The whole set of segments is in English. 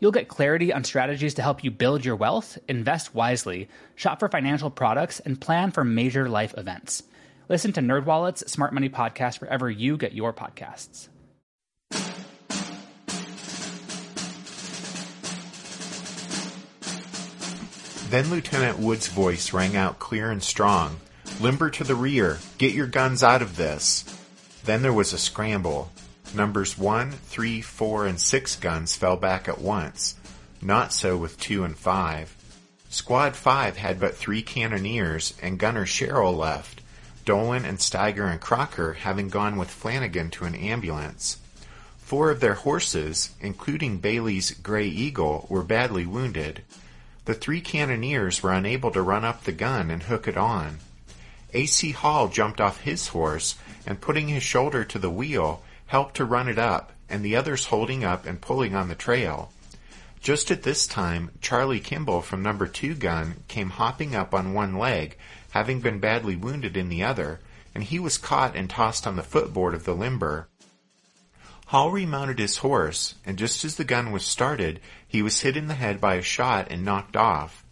You'll get clarity on strategies to help you build your wealth, invest wisely, shop for financial products, and plan for major life events. Listen to NerdWallet's Smart Money Podcast wherever you get your podcasts. Then Lieutenant Wood's voice rang out clear and strong. Limber to the rear. Get your guns out of this. Then there was a scramble. Numbers 1, 3, 4, and 6 guns fell back at once. Not so with 2 and 5. Squad 5 had but three cannoneers, and Gunner Sherrill left, Dolan and Steiger and Crocker having gone with Flanagan to an ambulance. Four of their horses, including Bailey's Grey Eagle, were badly wounded. The three cannoneers were unable to run up the gun and hook it on. A.C. Hall jumped off his horse and putting his shoulder to the wheel, helped to run it up, and the others holding up and pulling on the trail. Just at this time, Charlie Kimball from number two gun came hopping up on one leg, having been badly wounded in the other, and he was caught and tossed on the footboard of the limber. Hall remounted his horse, and just as the gun was started, he was hit in the head by a shot and knocked off.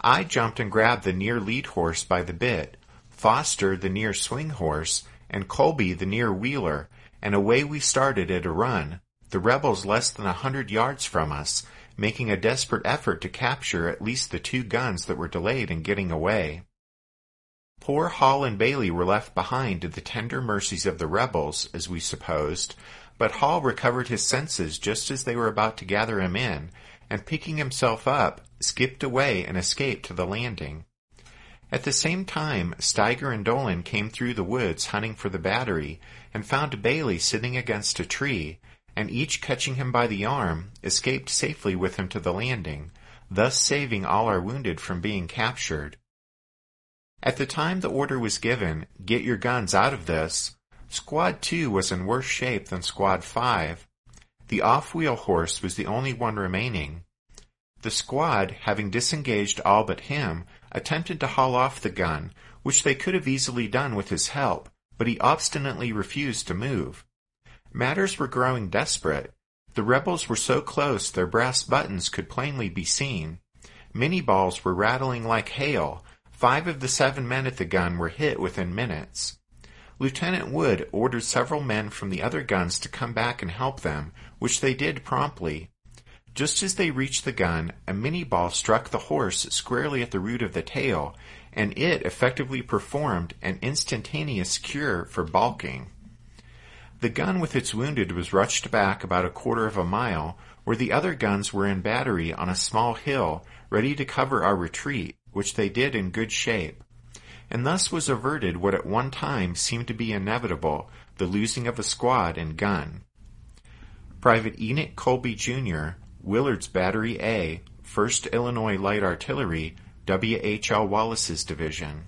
I jumped and grabbed the near lead horse by the bit, Foster the near swing horse, and Colby the near wheeler, and away we started at a run, the rebels less than a hundred yards from us, making a desperate effort to capture at least the two guns that were delayed in getting away. Poor Hall and Bailey were left behind to the tender mercies of the rebels, as we supposed, but Hall recovered his senses just as they were about to gather him in, and picking himself up, skipped away and escaped to the landing. At the same time, Steiger and Dolan came through the woods hunting for the battery, and found Bailey sitting against a tree, and each catching him by the arm, escaped safely with him to the landing, thus saving all our wounded from being captured. At the time the order was given, get your guns out of this, Squad 2 was in worse shape than Squad 5. The off-wheel horse was the only one remaining. The squad, having disengaged all but him, attempted to haul off the gun, which they could have easily done with his help, but he obstinately refused to move. Matters were growing desperate. The rebels were so close their brass buttons could plainly be seen. Minié balls were rattling like hail. Five of the seven men at the gun were hit within minutes. Lieutenant Wood ordered several men from the other guns to come back and help them, which they did promptly. Just as they reached the gun, a Minié ball struck the horse squarely at the root of the tail, and it effectively performed an instantaneous cure for balking. The gun with its wounded was rushed back about a quarter of a mile, where the other guns were in battery on a small hill, ready to cover our retreat, which they did in good shape. And thus was averted what at one time seemed to be inevitable, the losing of a squad and gun. Private Enoch Colby, Jr., Willard's Battery A, 1st Illinois Light Artillery, W. H. L. Wallace's division.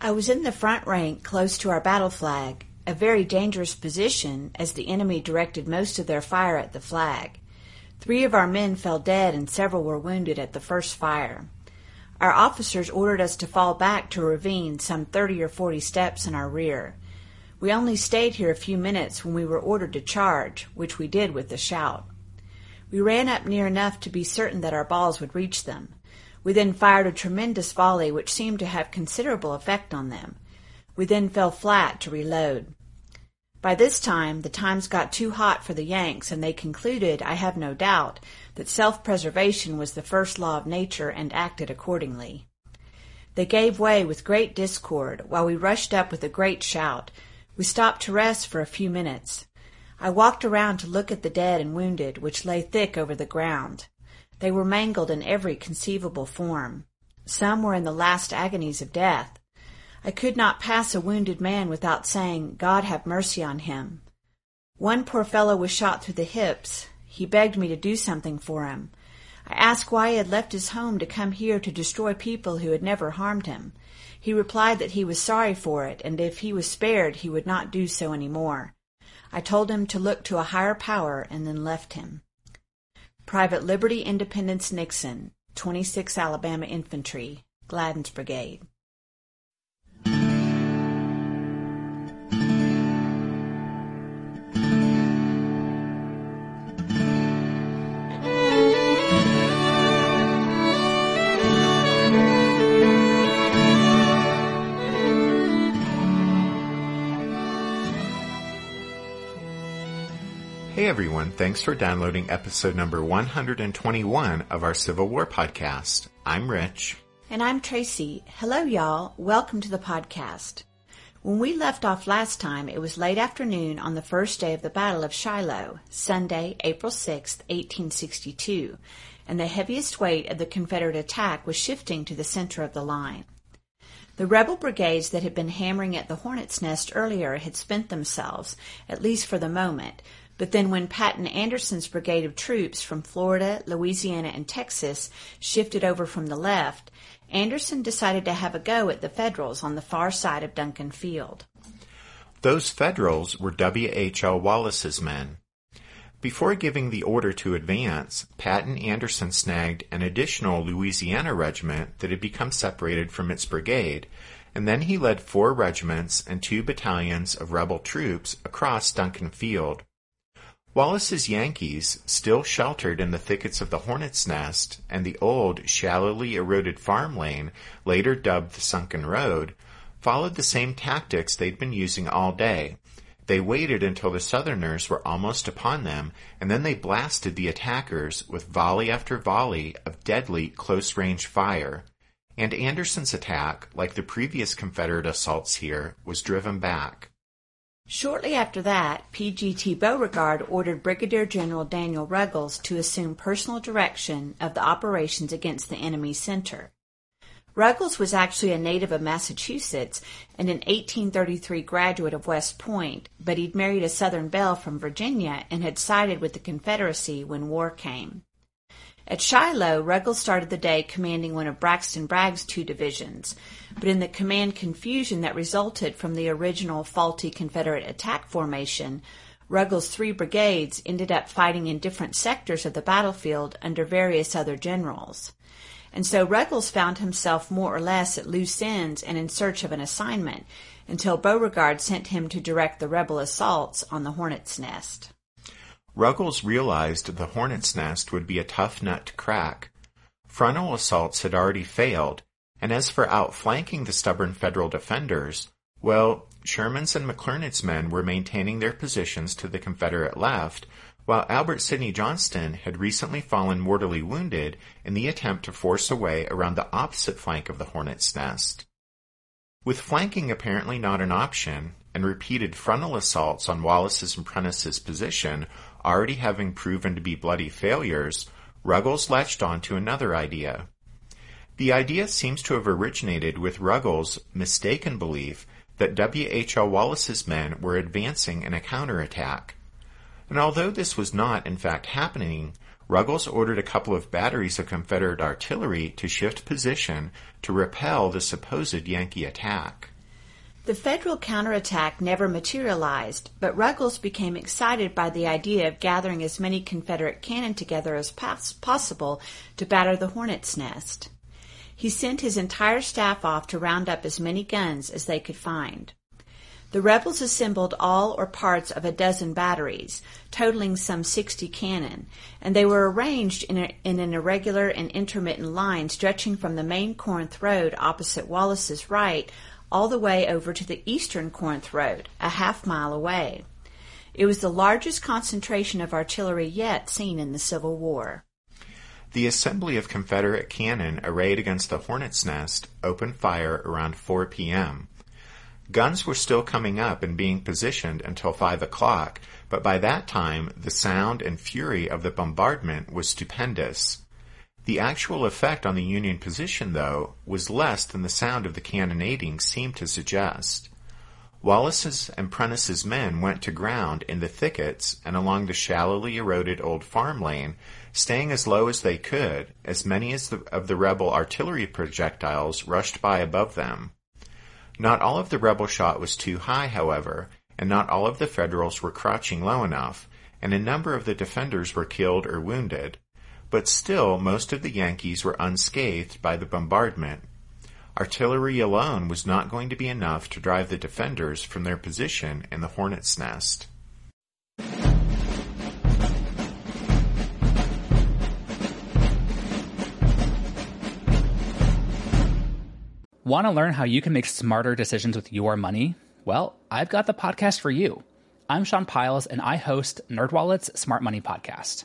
I was in the front rank close to our battle flag, a very dangerous position as the enemy directed most of their fire at the flag. Three of our men fell dead and several were wounded at the first fire. Our officers ordered us to fall back to a ravine some thirty or forty steps in our rear. We only stayed here a few minutes when we were ordered to charge, which we did with a shout. We ran up near enough to be certain that our balls would reach them. We then fired a tremendous volley which seemed to have considerable effect on them. We then fell flat to reload. By this time, the times got too hot for the Yanks, and they concluded, I have no doubt, that self-preservation was the first law of nature and acted accordingly. They gave way with great discord, while we rushed up with a great shout. We stopped to rest for a few minutes. I walked around to look at the dead and wounded, which lay thick over the ground. They were mangled in every conceivable form. Some were in the last agonies of death. I could not pass a wounded man without saying, God have mercy on him. One poor fellow was shot through the hips. He begged me to do something for him. I asked why he had left his home to come here to destroy people who had never harmed him. He replied that he was sorry for it, and if he was spared, he would not do so any more. I told him to look to a higher power and then left him. Private Liberty Independence Nixon, 26 Alabama Infantry, Gladden's Brigade. Everyone, thanks for downloading episode number 121 of our Civil War podcast. I'm Rich. And I'm Tracy. Hello, y'all. Welcome to the podcast. When we left off last time, it was late afternoon on the first day of the Battle of Shiloh, Sunday, April 6, 1862, and the heaviest weight of the Confederate attack was shifting to the center of the line. The rebel brigades that had been hammering at the Hornet's Nest earlier had spent themselves, at least for the moment, but then when Patton Anderson's brigade of troops from Florida, Louisiana, and Texas shifted over from the left, Anderson decided to have a go at the Federals on the far side of Duncan Field. Those Federals were W. H. L. Wallace's men. Before giving the order to advance, Patton Anderson snagged an additional Louisiana regiment that had become separated from its brigade, and then he led four regiments and two battalions of rebel troops across Duncan Field. Wallace's Yankees, still sheltered in the thickets of the Hornet's Nest and the old, shallowly eroded farm lane, later dubbed the Sunken Road, followed the same tactics they'd been using all day. They waited until the Southerners were almost upon them, and then they blasted the attackers with volley after volley of deadly close-range fire. And Anderson's attack, like the previous Confederate assaults here, was driven back. Shortly after that, P.G.T. Beauregard ordered Brigadier General Daniel Ruggles to assume personal direction of the operations against the enemy's center. Ruggles was actually a native of Massachusetts and an 1833 graduate of West Point, but he'd married a Southern belle from Virginia and had sided with the Confederacy when war came. At Shiloh, Ruggles started the day commanding one of Braxton Bragg's two divisions, but in the command confusion that resulted from the original faulty Confederate attack formation, Ruggles' three brigades ended up fighting in different sectors of the battlefield under various other generals. And so Ruggles found himself more or less at loose ends and in search of an assignment until Beauregard sent him to direct the rebel assaults on the Hornet's Nest. Ruggles realized the Hornet's Nest would be a tough nut to crack. Frontal assaults had already failed, and as for outflanking the stubborn Federal defenders, well, Sherman's and McClernand's men were maintaining their positions to the Confederate left, while Albert Sidney Johnston had recently fallen mortally wounded in the attempt to force a way around the opposite flank of the Hornet's Nest. With flanking apparently not an option, and repeated frontal assaults on Wallace's and Prentiss's position already having proven to be bloody failures, Ruggles latched on to another idea. The idea seems to have originated with Ruggles' mistaken belief that W. H. L. Wallace's men were advancing in a counterattack. And although this was not, in fact, happening, Ruggles ordered a couple of batteries of Confederate artillery to shift position to repel the supposed Yankee attack. The Federal counterattack never materialized, but Ruggles became excited by the idea of gathering as many Confederate cannon together as pos- possible to batter the Hornet's Nest. He sent his entire staff off to round up as many guns as they could find. The rebels assembled all or parts of a dozen batteries, totaling some 60 cannon, and they were arranged in, a, in, an irregular and intermittent line stretching from the main Corinth Road opposite Wallace's right all the way over to the eastern Corinth Road, a half mile away. It was the largest concentration of artillery yet seen in the Civil War. The assembly of Confederate cannon arrayed against the Hornet's Nest opened fire around 4 p.m. Guns were still coming up and being positioned until 5 o'clock, but by that time the sound and fury of the bombardment was stupendous. The actual effect on the Union position, though, was less than the sound of the cannonading seemed to suggest. Wallace's and Prentiss's men went to ground in the thickets and along the shallowly eroded old farm lane Staying as low as they could, as many as the, of the rebel artillery projectiles rushed by above them. Not all of the rebel shot was too high, however, and not all of the Federals were crouching low enough, and a number of the defenders were killed or wounded. But still, most of the Yankees were unscathed by the bombardment. Artillery alone was not going to be enough to drive the defenders from their position in the hornet's nest. Want to learn how you can make smarter decisions with your money? Well, I've got the podcast for you. I'm Sean Pyles, and I host NerdWallet's Smart Money Podcast.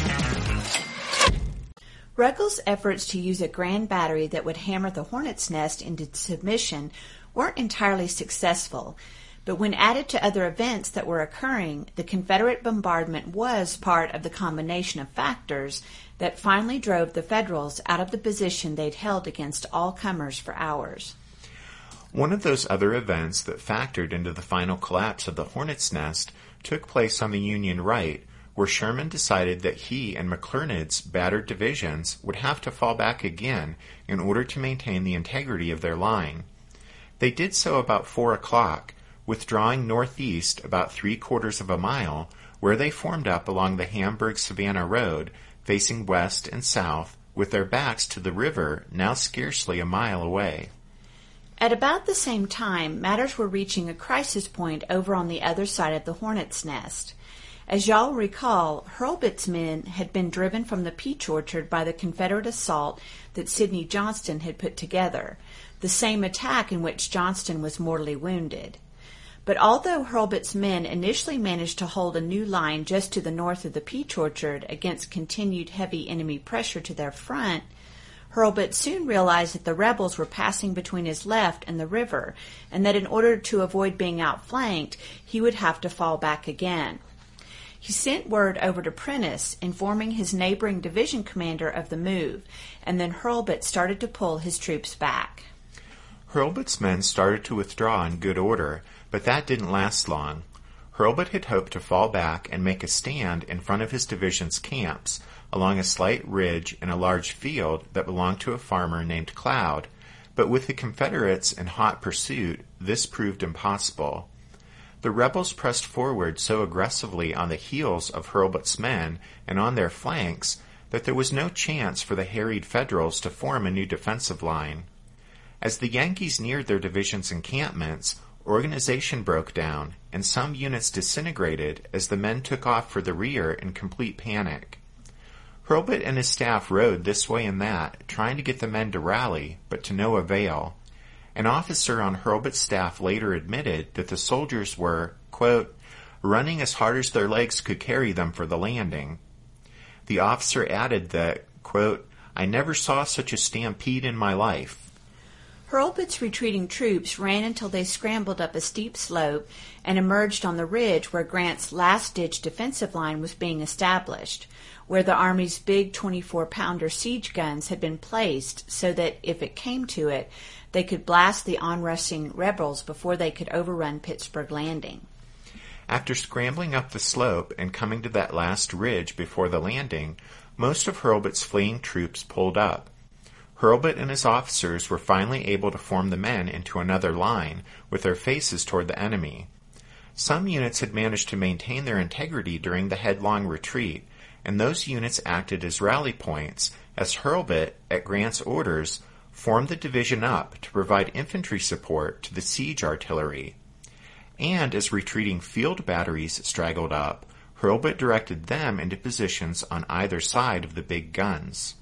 Ruggles' efforts to use a grand battery that would hammer the hornet's nest into submission weren't entirely successful, but when added to other events that were occurring, the Confederate bombardment was part of the combination of factors that finally drove the Federals out of the position they'd held against all comers for hours. One of those other events that factored into the final collapse of the Hornet's Nest took place on the Union right, where Sherman decided that he and McClernand's battered divisions would have to fall back again in order to maintain the integrity of their line. They did so about four o'clock, withdrawing northeast about three quarters of a mile, where they formed up along the Hamburg Savannah Road, facing west and south, with their backs to the river now scarcely a mile away. At about the same time, matters were reaching a crisis point over on the other side of the hornet's nest. As y'all recall, Hurlbut's men had been driven from the peach orchard by the Confederate assault that Sidney Johnston had put together, the same attack in which Johnston was mortally wounded. But although Hurlbut's men initially managed to hold a new line just to the north of the peach orchard against continued heavy enemy pressure to their front, Hurlbut soon realized that the rebels were passing between his left and the river, and that in order to avoid being outflanked, he would have to fall back again. He sent word over to Prentiss, informing his neighboring division commander of the move, and then Hurlbut started to pull his troops back. Hurlbut's men started to withdraw in good order, but that didn't last long. Hurlbut had hoped to fall back and make a stand in front of his division's camps along a slight ridge in a large field that belonged to a farmer named Cloud, but with the Confederates in hot pursuit, this proved impossible. The rebels pressed forward so aggressively on the heels of Hurlbut's men and on their flanks that there was no chance for the harried Federals to form a new defensive line. As the Yankees neared their division's encampments, Organization broke down, and some units disintegrated as the men took off for the rear in complete panic. Hurlbut and his staff rode this way and that, trying to get the men to rally, but to no avail. An officer on Hurlbut's staff later admitted that the soldiers were, quote, running as hard as their legs could carry them for the landing. The officer added that, quote, I never saw such a stampede in my life. Hurlbut's retreating troops ran until they scrambled up a steep slope and emerged on the ridge where Grant's last-ditch defensive line was being established, where the Army's big 24-pounder siege guns had been placed so that, if it came to it, they could blast the onrushing rebels before they could overrun Pittsburg Landing. After scrambling up the slope and coming to that last ridge before the landing, most of Hurlbut's fleeing troops pulled up. Hurlbut and his officers were finally able to form the men into another line, with their faces toward the enemy. Some units had managed to maintain their integrity during the headlong retreat, and those units acted as rally points as Hurlbut, at Grant's orders, formed the division up to provide infantry support to the siege artillery. And as retreating field batteries straggled up, Hurlbut directed them into positions on either side of the big guns.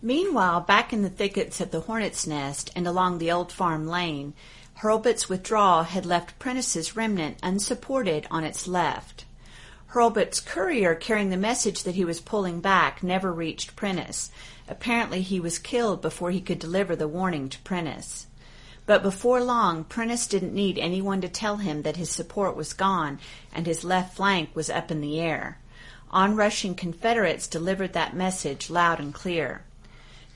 Meanwhile, back in the thickets of the Hornet's Nest and along the old farm lane, Hurlbut's withdrawal had left Prentiss's remnant unsupported on its left. Hurlbut's courier carrying the message that he was pulling back never reached Prentiss. Apparently he was killed before he could deliver the warning to Prentiss. But before long, Prentiss didn't need anyone to tell him that his support was gone and his left flank was up in the air. Onrushing Confederates delivered that message loud and clear.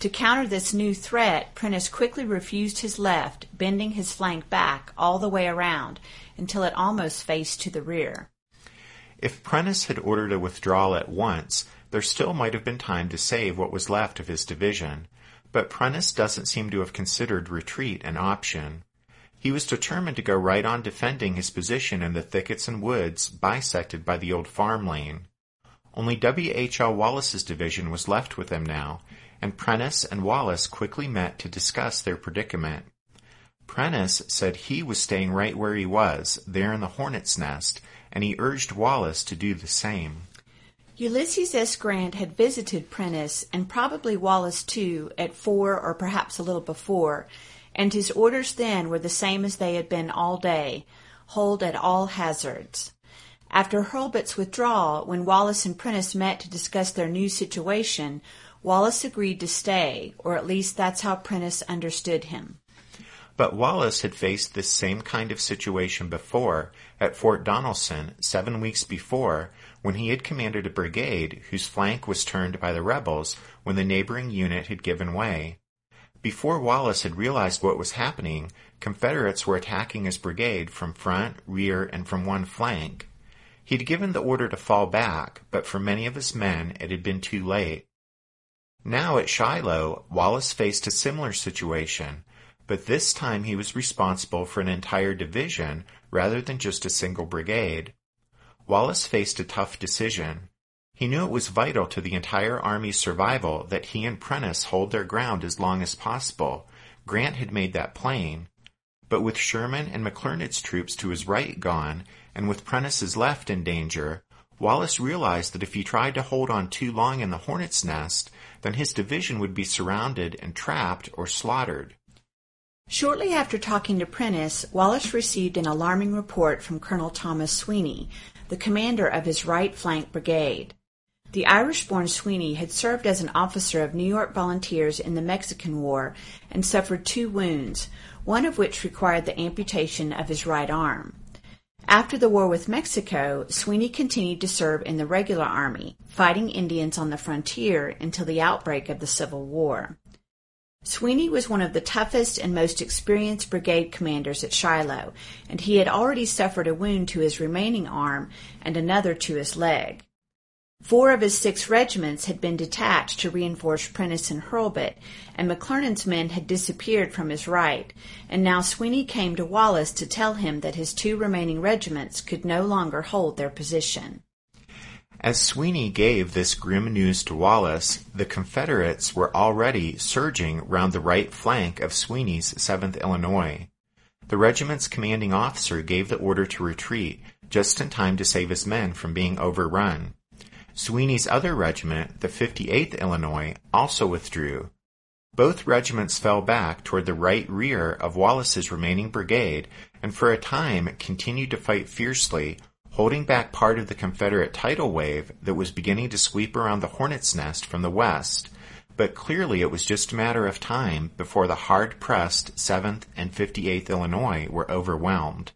To counter this new threat, Prentiss quickly refused his left, bending his flank back all the way around until it almost faced to the rear. If Prentiss had ordered a withdrawal at once, there still might have been time to save what was left of his division, but Prentiss doesn't seem to have considered retreat an option. He was determined to go right on defending his position in the thickets and woods bisected by the old farm lane. Only W. H. L. Wallace's division was left with them now, and Prentiss and Wallace quickly met to discuss their predicament. Prentiss said he was staying right where he was, there in the hornet's nest, and he urged Wallace to do the same. Ulysses S. Grant had visited Prentiss, and probably Wallace too, at four or perhaps a little before, and his orders then were the same as they had been all day hold at all hazards. After Hurlbut's withdrawal, when Wallace and Prentiss met to discuss their new situation, Wallace agreed to stay, or at least that's how Prentiss understood him. But Wallace had faced this same kind of situation before at Fort Donelson seven weeks before when he had commanded a brigade whose flank was turned by the rebels when the neighboring unit had given way. Before Wallace had realized what was happening, Confederates were attacking his brigade from front, rear, and from one flank. He'd given the order to fall back, but for many of his men it had been too late. Now at Shiloh, Wallace faced a similar situation, but this time he was responsible for an entire division rather than just a single brigade. Wallace faced a tough decision. He knew it was vital to the entire Army's survival that he and Prentiss hold their ground as long as possible. Grant had made that plain. But with Sherman and McClernand's troops to his right gone, and with Prentiss's left in danger, Wallace realized that if he tried to hold on too long in the hornet's nest, then his division would be surrounded and trapped or slaughtered. Shortly after talking to Prentiss, Wallace received an alarming report from Colonel Thomas Sweeny, the commander of his right flank brigade. The Irish-born Sweeny had served as an officer of New York Volunteers in the Mexican War and suffered two wounds, one of which required the amputation of his right arm. After the war with Mexico, Sweeny continued to serve in the regular army, fighting Indians on the frontier until the outbreak of the Civil War. Sweeny was one of the toughest and most experienced brigade commanders at Shiloh, and he had already suffered a wound to his remaining arm and another to his leg. Four of his six regiments had been detached to reinforce Prentiss and Hurlbut, and McClernand's men had disappeared from his right, and now Sweeny came to Wallace to tell him that his two remaining regiments could no longer hold their position. As Sweeny gave this grim news to Wallace, the Confederates were already surging round the right flank of Sweeny's 7th Illinois. The regiment's commanding officer gave the order to retreat just in time to save his men from being overrun. Sweeny's other regiment, the 58th Illinois, also withdrew. Both regiments fell back toward the right rear of Wallace's remaining brigade and for a time continued to fight fiercely, holding back part of the Confederate tidal wave that was beginning to sweep around the Hornet's Nest from the west. but clearly it was just a matter of time before the hard-pressed 7th and 58th Illinois were overwhelmed.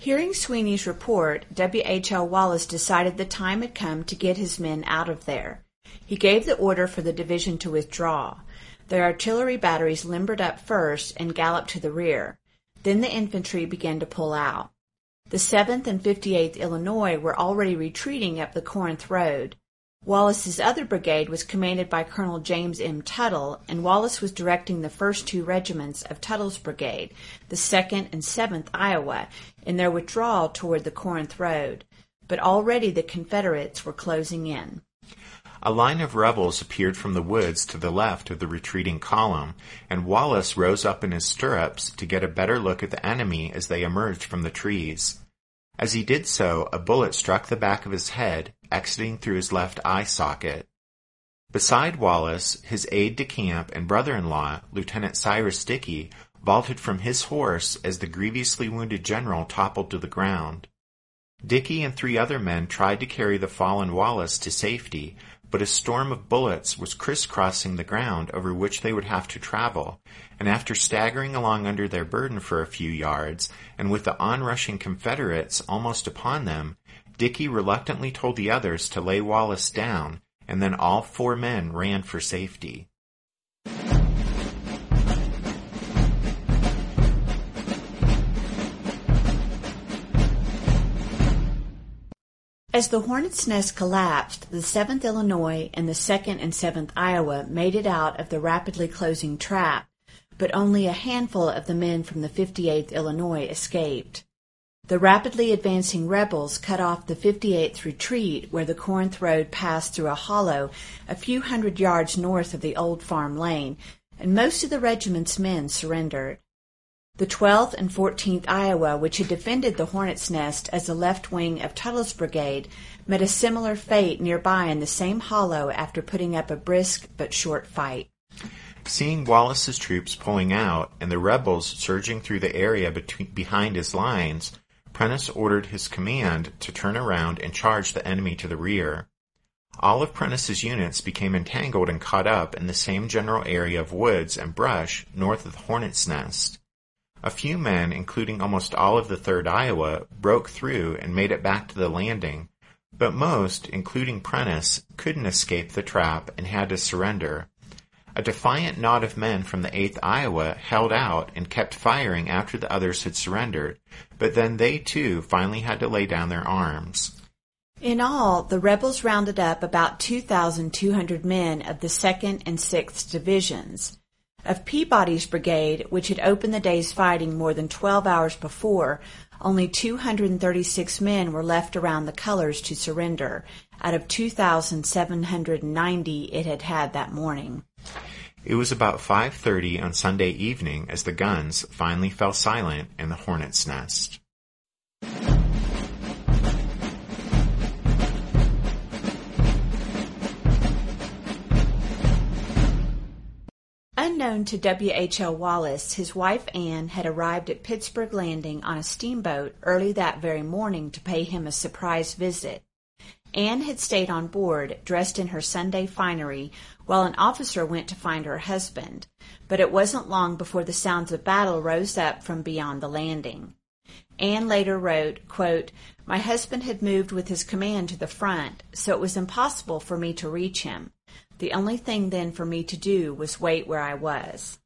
Hearing Sweeny's report, W.H.L. Wallace decided the time had come to get his men out of there. He gave the order for the division to withdraw. The artillery batteries limbered up first and galloped to the rear. Then the infantry began to pull out. The 7th and 58th Illinois were already retreating up the Corinth Road. Wallace's other brigade was commanded by Colonel James M. Tuttle, and Wallace was directing the first two regiments of Tuttle's brigade, the 2nd and 7th Iowa, in their withdrawal toward the Corinth Road. But already the Confederates were closing in. A line of rebels appeared from the woods to the left of the retreating column, and Wallace rose up in his stirrups to get a better look at the enemy as they emerged from the trees. As he did so, a bullet struck the back of his head, exiting through his left eye socket. Beside Wallace, his aide-de-camp and brother-in-law, Lieutenant Cyrus Dickey, vaulted from his horse as the grievously wounded general toppled to the ground. Dickey and three other men tried to carry the fallen Wallace to safety, but a storm of bullets was crisscrossing the ground over which they would have to travel, and after staggering along under their burden for a few yards, and with the onrushing Confederates almost upon them, Dickey reluctantly told the others to lay Wallace down, and then all four men ran for safety. As the Hornet's Nest collapsed, the 7th Illinois and the 2nd and 7th Iowa made it out of the rapidly closing trap, but only a handful of the men from the 58th Illinois escaped. The rapidly advancing rebels cut off the 58th retreat where the Corinth Road passed through a hollow a few hundred yards north of the old farm lane, and most of the regiment's men surrendered. The 12th and 14th Iowa, which had defended the Hornet's Nest as the left wing of Tuttle's brigade, met a similar fate nearby in the same hollow after putting up a brisk but short fight. Seeing Wallace's troops pulling out and the rebels surging through the area between, behind his lines, Prentiss ordered his command to turn around and charge the enemy to the rear. All of Prentiss's units became entangled and caught up in the same general area of woods and brush north of the Hornet's Nest. A few men, including almost all of the 3rd Iowa, broke through and made it back to the landing, but most, including Prentiss, couldn't escape the trap and had to surrender. A defiant knot of men from the 8th Iowa held out and kept firing after the others had surrendered, but then they too finally had to lay down their arms. In all, the rebels rounded up about 2,200 men of the 2nd and 6th Divisions. Of Peabody's brigade, which had opened the day's fighting more than 12 hours before, only 236 men were left around the colors to surrender, out of 2,790 it had had that morning. It was about 5.30 on Sunday evening as the guns finally fell silent in the hornet's nest. Unknown to W. H. L. Wallace, his wife Anne had arrived at Pittsburg Landing on a steamboat early that very morning to pay him a surprise visit. Anne had stayed on board, dressed in her Sunday finery, while an officer went to find her husband, but it wasn't long before the sounds of battle rose up from beyond the landing. Anne later wrote, quote, My husband had moved with his command to the front, so it was impossible for me to reach him. The only thing then for me to do was wait where I was.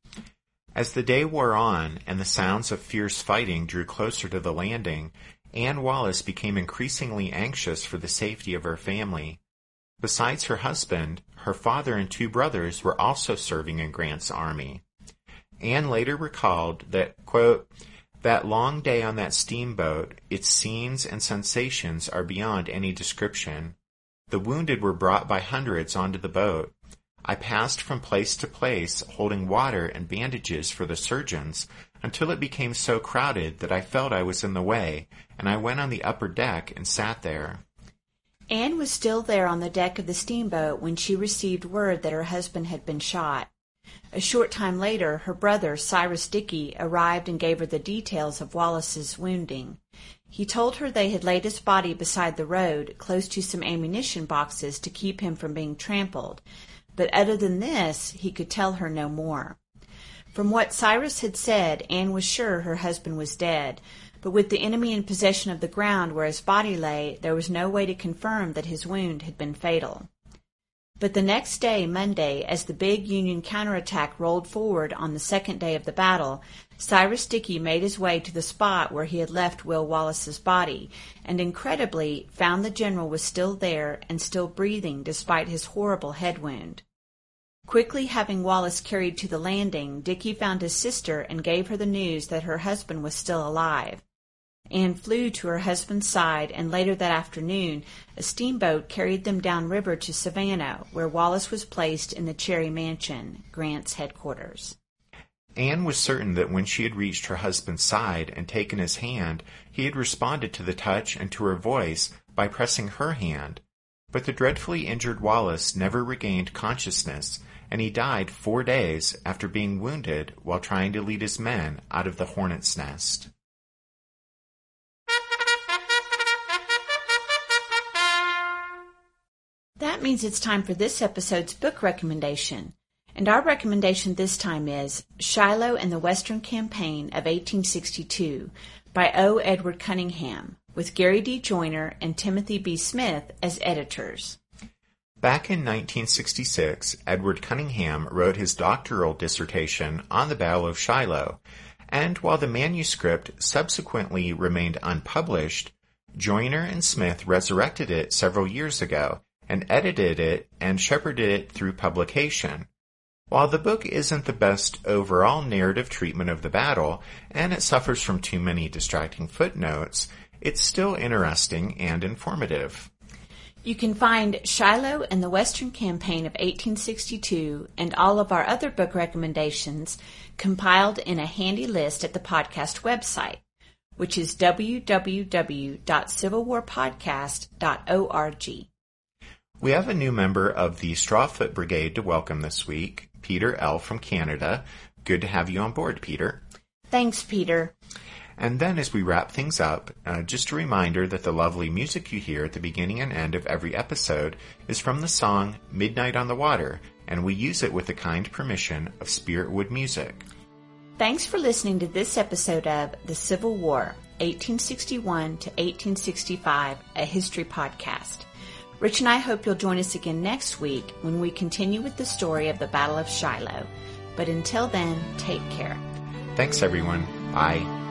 As the day wore on and the sounds of fierce fighting drew closer to the landing, Anne Wallace became increasingly anxious for the safety of her family. Besides her husband, her father and two brothers were also serving in Grant's army. Anne later recalled that, quote, that long day on that steamboat, its scenes and sensations are beyond any description. The wounded were brought by hundreds onto the boat. I passed from place to place holding water and bandages for the surgeons until it became so crowded that I felt I was in the way, and I went on the upper deck and sat there. Anne was still there on the deck of the steamboat when she received word that her husband had been shot. A short time later, her brother, Cyrus Dickey, arrived and gave her the details of Wallace's wounding. He told her they had laid his body beside the road, close to some ammunition boxes to keep him from being trampled, but other than this, he could tell her no more. From what Cyrus had said, Anne was sure her husband was dead, but with the enemy in possession of the ground where his body lay, there was no way to confirm that his wound had been fatal. But the next day, Monday, as the big Union counterattack rolled forward on the second day of the battle, Cyrus Dickey made his way to the spot where he had left Will Wallace's body, and incredibly found the general was still there and still breathing despite his horrible head wound. Quickly having Wallace carried to the landing, Dickey found his sister and gave her the news that her husband was still alive. Anne flew to her husband's side, and later that afternoon a steamboat carried them down river to Savannah, where Wallace was placed in the Cherry Mansion, Grant's headquarters. Anne was certain that when she had reached her husband's side and taken his hand, he had responded to the touch and to her voice by pressing her hand. But the dreadfully injured Wallace never regained consciousness, and he died four days after being wounded while trying to lead his men out of the hornet's nest. That means it's time for this episode's book recommendation. And our recommendation this time is Shiloh and the Western Campaign of 1862 by O. Edward Cunningham, with Gary D. Joyner and Timothy B. Smith as editors. Back in 1966, Edward Cunningham wrote his doctoral dissertation on the Battle of Shiloh, and while the manuscript subsequently remained unpublished, Joyner and Smith resurrected it several years ago and edited it and shepherded it through publication. While the book isn't the best overall narrative treatment of the battle, and it suffers from too many distracting footnotes, it's still interesting and informative. You can find Shiloh and the Western Campaign of 1862 and all of our other book recommendations compiled in a handy list at the podcast website, which is www.civilwarpodcast.org. We have a new member of the Strawfoot Brigade to welcome this week, Peter L. from Canada. Good to have you on board, Peter. Thanks, Peter. And then, as we wrap things up, uh, just a reminder that the lovely music you hear at the beginning and end of every episode is from the song Midnight on the Water, and we use it with the kind permission of Spiritwood Music. Thanks for listening to this episode of The Civil War, 1861 to 1865, a history podcast. Rich and I hope you'll join us again next week when we continue with the story of the Battle of Shiloh. But until then, take care. Thanks, everyone. Bye.